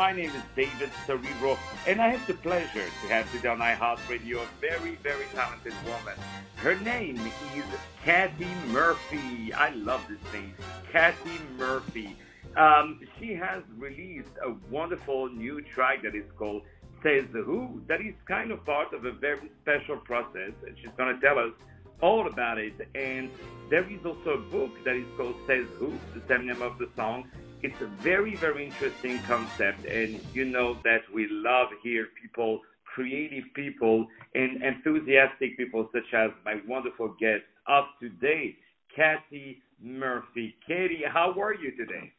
My name is David Serero, and I have the pleasure to have today on iHeartRadio a very, very talented woman. Her name is Kathy Murphy. I love this name, Kathy Murphy. Um, she has released a wonderful new track that is called Says Who, that is kind of part of a very special process, and she's going to tell us all about it. And there is also a book that is called Says Who, the same name of the song. It's a very, very interesting concept, and you know that we love here people, creative people, and enthusiastic people such as my wonderful guest of today, Kathy Murphy. Katie, how are you today?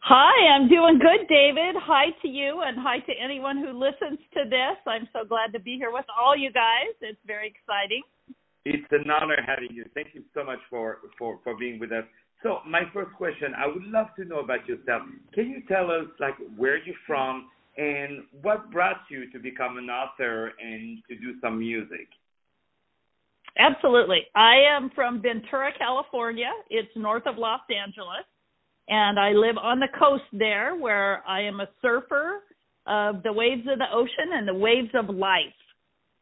Hi, I'm doing good, David. Hi to you and hi to anyone who listens to this. I'm so glad to be here with all you guys. It's very exciting. It's an honor having you. Thank you so much for, for, for being with us. So my first question, I would love to know about yourself. Can you tell us like where you're from and what brought you to become an author and to do some music? Absolutely. I am from Ventura, California. It's north of Los Angeles and I live on the coast there where I am a surfer of the waves of the ocean and the waves of life.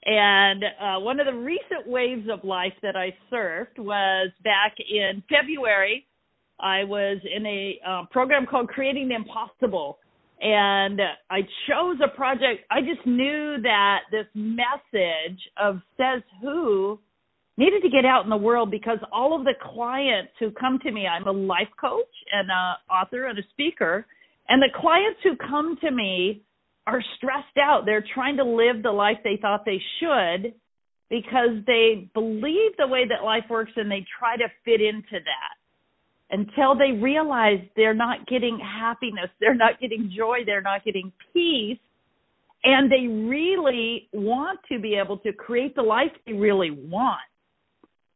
And uh, one of the recent waves of life that I surfed was back in February. I was in a uh, program called Creating the Impossible. And I chose a project. I just knew that this message of Says Who needed to get out in the world because all of the clients who come to me, I'm a life coach and an author and a speaker, and the clients who come to me are stressed out. They're trying to live the life they thought they should because they believe the way that life works and they try to fit into that until they realize they're not getting happiness, they're not getting joy, they're not getting peace. And they really want to be able to create the life they really want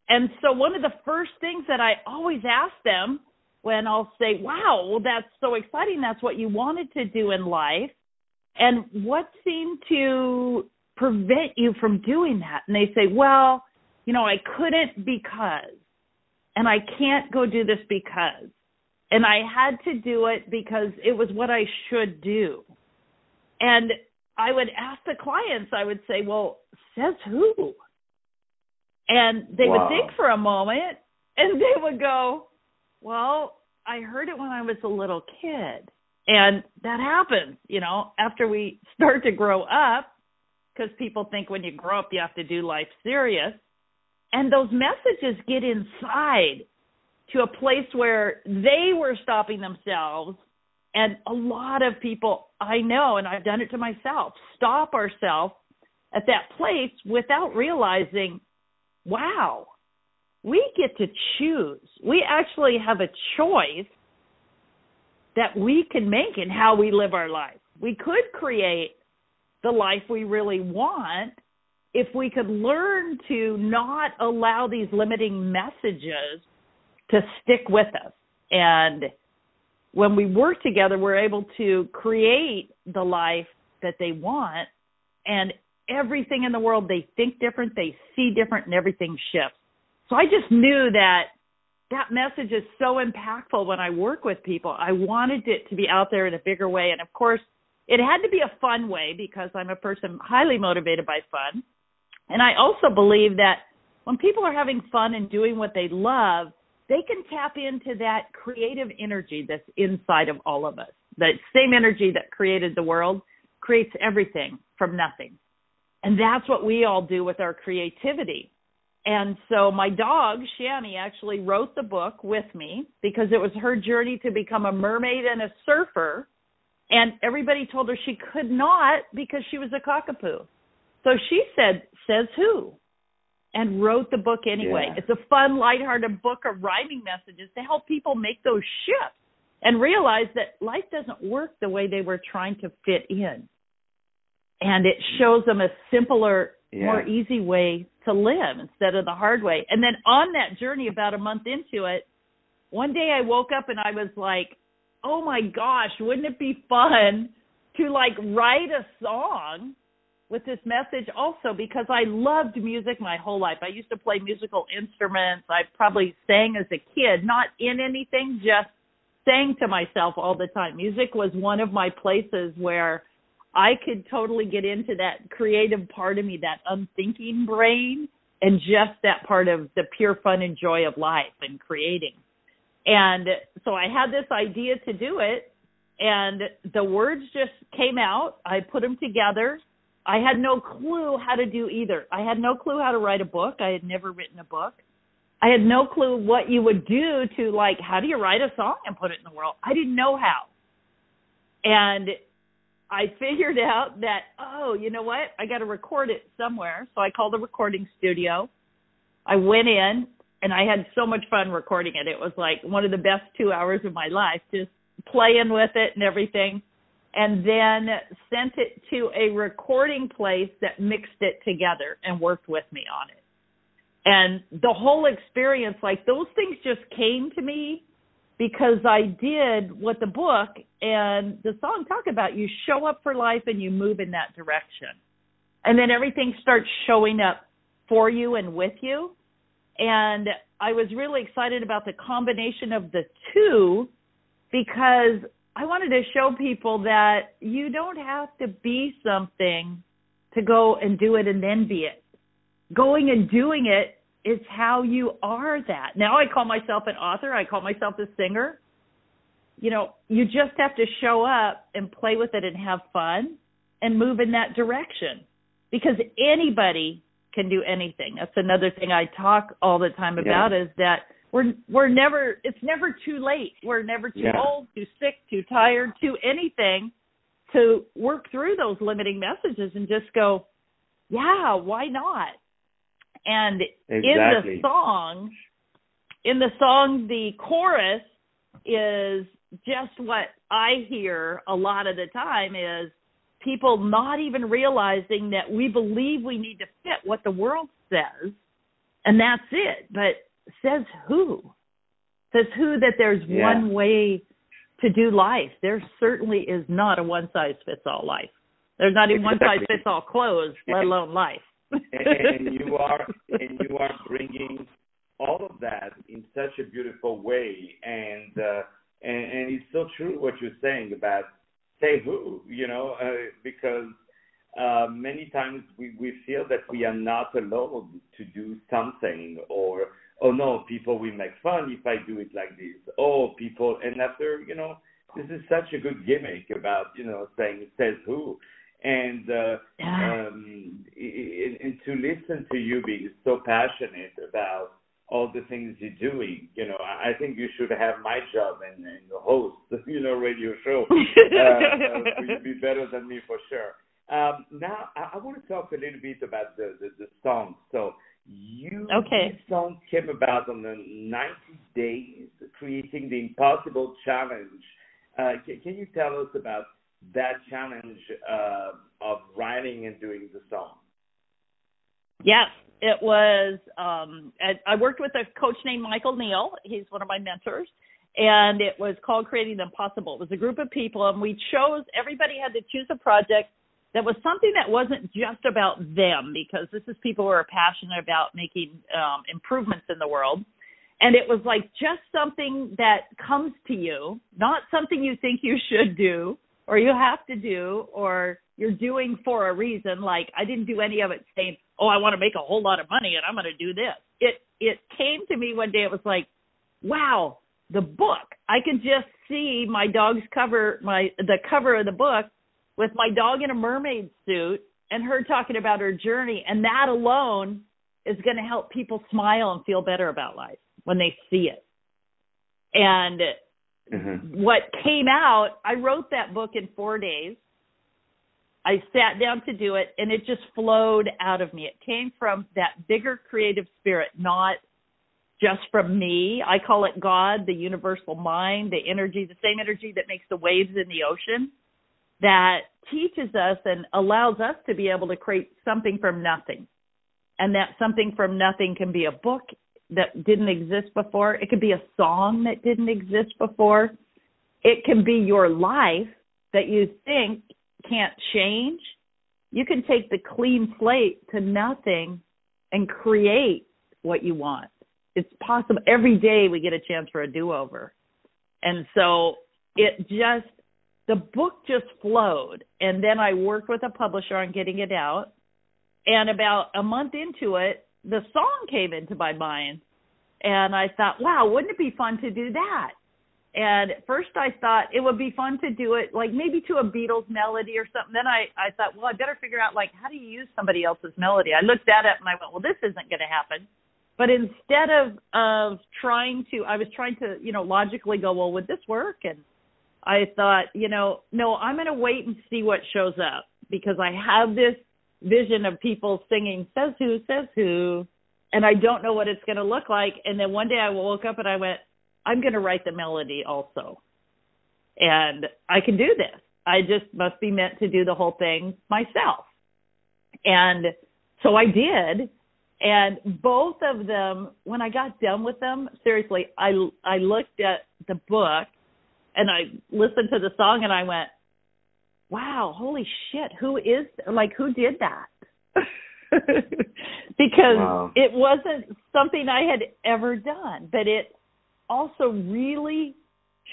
and so one of the first things that I always ask them when I'll say, "Wow, well that's so exciting. That's what you wanted to do in life." And what seemed to prevent you from doing that? And they say, "Well, you know, I couldn't because and I can't go do this because and I had to do it because it was what I should do." And I would ask the clients, I would say, "Well, says who?" And they wow. would think for a moment and they would go, Well, I heard it when I was a little kid. And that happens, you know, after we start to grow up, because people think when you grow up you have to do life serious. And those messages get inside to a place where they were stopping themselves. And a lot of people I know, and I've done it to myself, stop ourselves at that place without realizing wow, we get to choose. We actually have a choice that we can make in how we live our life. We could create the life we really want if we could learn to not allow these limiting messages to stick with us. And when we work together, we're able to create the life that they want. And everything in the world. They think different, they see different, and everything shifts. So I just knew that that message is so impactful when I work with people. I wanted it to be out there in a bigger way. And of course, it had to be a fun way because I'm a person highly motivated by fun. And I also believe that when people are having fun and doing what they love, they can tap into that creative energy that's inside of all of us. That same energy that created the world creates everything from nothing. And that's what we all do with our creativity. And so my dog, Shani, actually wrote the book with me because it was her journey to become a mermaid and a surfer. And everybody told her she could not because she was a cockapoo. So she said, says who? And wrote the book anyway. Yeah. It's a fun, lighthearted book of rhyming messages to help people make those shifts and realize that life doesn't work the way they were trying to fit in and it shows them a simpler, yeah. more easy way to live instead of the hard way. And then on that journey, about a month into it, one day I woke up and I was like, "Oh my gosh, wouldn't it be fun to like write a song with this message also because I loved music my whole life. I used to play musical instruments. I probably sang as a kid, not in anything, just sang to myself all the time. Music was one of my places where I could totally get into that creative part of me, that unthinking brain, and just that part of the pure fun and joy of life and creating. And so I had this idea to do it, and the words just came out. I put them together. I had no clue how to do either. I had no clue how to write a book. I had never written a book. I had no clue what you would do to like how do you write a song and put it in the world. I didn't know how. And I figured out that oh, you know what? I got to record it somewhere. So I called a recording studio. I went in and I had so much fun recording it. It was like one of the best 2 hours of my life just playing with it and everything. And then sent it to a recording place that mixed it together and worked with me on it. And the whole experience like those things just came to me because I did what the book and the song talk about. You show up for life and you move in that direction. And then everything starts showing up for you and with you. And I was really excited about the combination of the two because I wanted to show people that you don't have to be something to go and do it and then be it going and doing it is how you are that. Now I call myself an author, I call myself a singer. You know, you just have to show up and play with it and have fun and move in that direction because anybody can do anything. That's another thing I talk all the time about yeah. is that we're we're never it's never too late. We're never too yeah. old, too sick, too tired, too anything to work through those limiting messages and just go, yeah, why not? And exactly. in the song, in the song, the chorus is just what I hear a lot of the time is people not even realizing that we believe we need to fit what the world says, and that's it. But says who? Says who that there's yeah. one way to do life. There certainly is not a one size fits all life. There's not even exactly. one size fits all clothes, let alone life and, and you are and you are bringing all of that in such a beautiful way and uh and, and it's so true what you're saying about say who you know uh, because uh, many times we, we feel that we are not allowed to do something or oh no people will make fun if i do it like this oh people and after you know this is such a good gimmick about you know saying it says who and uh, um, and, and to listen to you being so passionate about all the things you're doing. You know, I think you should have my job and, and host, you know, radio show. uh, uh, you'd be better than me for sure. Um, now, I, I want to talk a little bit about the the, the song. So, you okay. this song came about on the 90 days creating the impossible challenge. Uh, can, can you tell us about that challenge uh, of writing and doing the song? Yes, it was. Um, I worked with a coach named Michael Neill. He's one of my mentors. And it was called Creating the Impossible. It was a group of people, and we chose, everybody had to choose a project that was something that wasn't just about them, because this is people who are passionate about making um, improvements in the world. And it was like just something that comes to you, not something you think you should do, or you have to do or you're doing for a reason. Like i didn't do any of it saying oh i want to make a whole lot of money and i'm going to do this. It it came to me one day it was like wow the book. I could just see my dog's cover my the cover of the book with my dog in a mermaid suit and her talking about her journey and that alone is going to help people smile and feel better about life when they see it and Mm-hmm. What came out, I wrote that book in four days. I sat down to do it and it just flowed out of me. It came from that bigger creative spirit, not just from me. I call it God, the universal mind, the energy, the same energy that makes the waves in the ocean that teaches us and allows us to be able to create something from nothing. And that something from nothing can be a book, that didn't exist before. It could be a song that didn't exist before. It can be your life that you think can't change. You can take the clean slate to nothing and create what you want. It's possible. Every day we get a chance for a do over. And so it just the book just flowed and then I worked with a publisher on getting it out. And about a month into it, the song came into my mind and I thought, wow, wouldn't it be fun to do that? And first I thought it would be fun to do it like maybe to a Beatles melody or something. Then I, I thought, well, I better figure out like how do you use somebody else's melody? I looked at it and I went, well, this isn't going to happen. But instead of of trying to, I was trying to, you know, logically go, well, would this work? And I thought, you know, no, I'm going to wait and see what shows up because I have this vision of people singing says who says who and I don't know what it's going to look like and then one day I woke up and I went I'm going to write the melody also. And I can do this. I just must be meant to do the whole thing myself. And so I did. And both of them, when I got done with them, seriously, I I looked at the book and I listened to the song and I went, "Wow, holy shit! Who is like who did that?" because wow. it wasn't something I had ever done, but it also really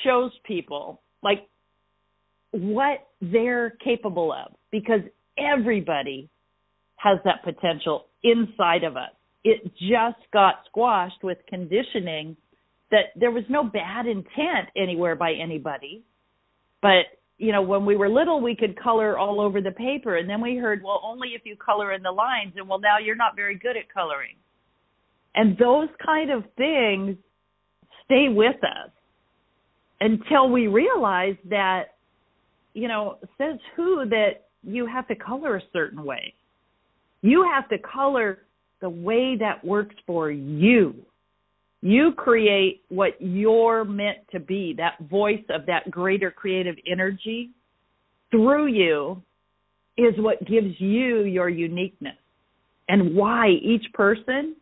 shows people like what they're capable of because everybody has that potential inside of us. It just got squashed with conditioning that there was no bad intent anywhere by anybody. But, you know, when we were little, we could color all over the paper. And then we heard, well, only if you color in the lines. And well, now you're not very good at coloring. And those kind of things stay with us until we realize that, you know, says who that you have to color a certain way. You have to color the way that works for you. You create what you're meant to be, that voice of that greater creative energy through you is what gives you your uniqueness and why each person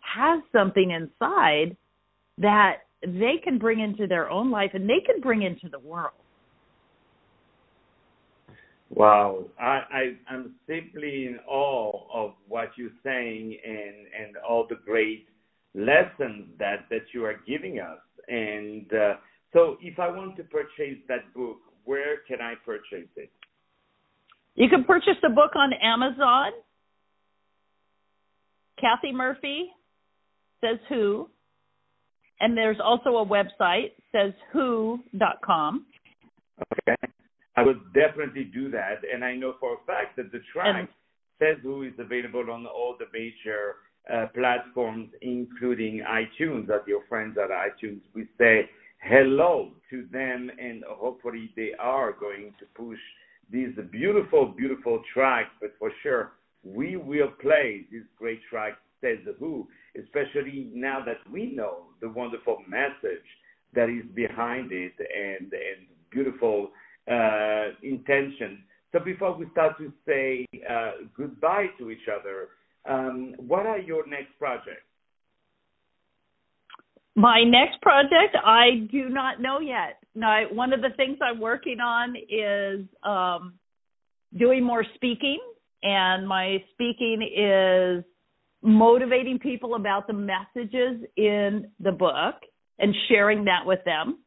has something inside that they can bring into their own life and they can bring into the world. Wow, I, I am simply in awe of what you're saying and and all the great lessons that that you are giving us. And uh, so, if I want to purchase that book, where can I purchase it? You can purchase the book on Amazon. Kathy Murphy says who and there's also a website says who.com. Okay. I would definitely do that. And I know for a fact that the track and, says who is available on all the major platforms, including iTunes, that your friends at iTunes. We say hello to them, and hopefully they are going to push these beautiful, beautiful tracks. But for sure, we will play this great track, Says Who, especially now that we know the wonderful message that is behind it and and beautiful uh, intention. So before we start to say uh, goodbye to each other, um, what are your next projects? My next project, I do not know yet. Now, one of the things I'm working on is um, doing more speaking, and my speaking is motivating people about the messages in the book and sharing that with them.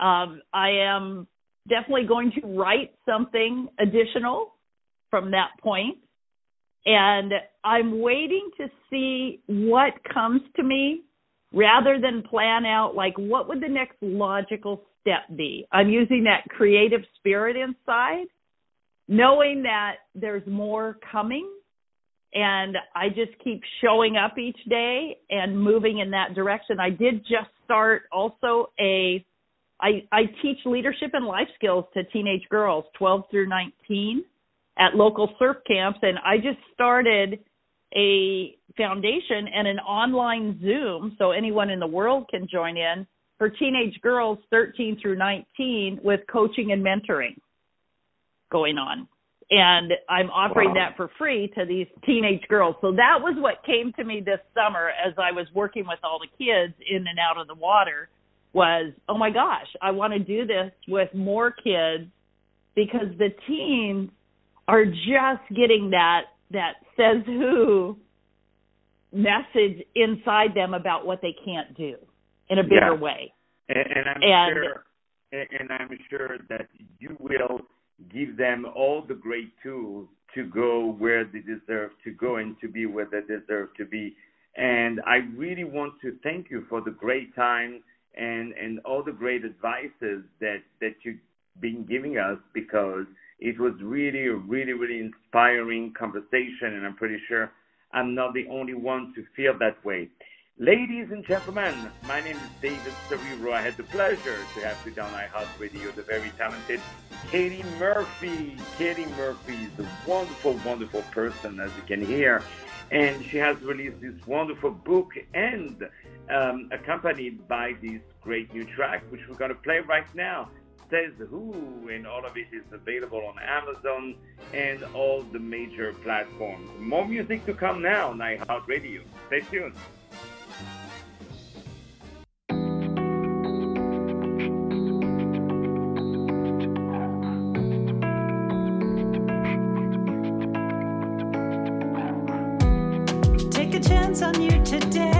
Um, I am definitely going to write something additional from that point. And I'm waiting to see what comes to me rather than plan out like what would the next logical step be. I'm using that creative spirit inside, knowing that there's more coming and I just keep showing up each day and moving in that direction. I did just start also a I I teach leadership and life skills to teenage girls 12 through 19 at local surf camps and I just started a foundation and an online Zoom so anyone in the world can join in for teenage girls 13 through 19 with coaching and mentoring going on and I'm offering wow. that for free to these teenage girls. So that was what came to me this summer as I was working with all the kids in and out of the water was, oh my gosh, I want to do this with more kids because the teens are just getting that that says who message inside them about what they can't do in a bigger yeah. way. And, and I'm and, sure, and I'm sure that you will give them all the great tools to go where they deserve to go and to be where they deserve to be. And I really want to thank you for the great time and and all the great advices that that you've been giving us because it was really really really inspiring conversation and I'm pretty sure I'm not the only one to feel that way. Ladies and gentlemen, my name is David Serero. I had the pleasure to have today on iHeartRadio the very talented Katie Murphy. Katie Murphy is a wonderful, wonderful person, as you can hear. And she has released this wonderful book and um, accompanied by this great new track, which we're going to play right now. Says Who, and all of it is available on Amazon and all the major platforms. More music to come now on iHeartRadio. Stay tuned. Take a chance on you today.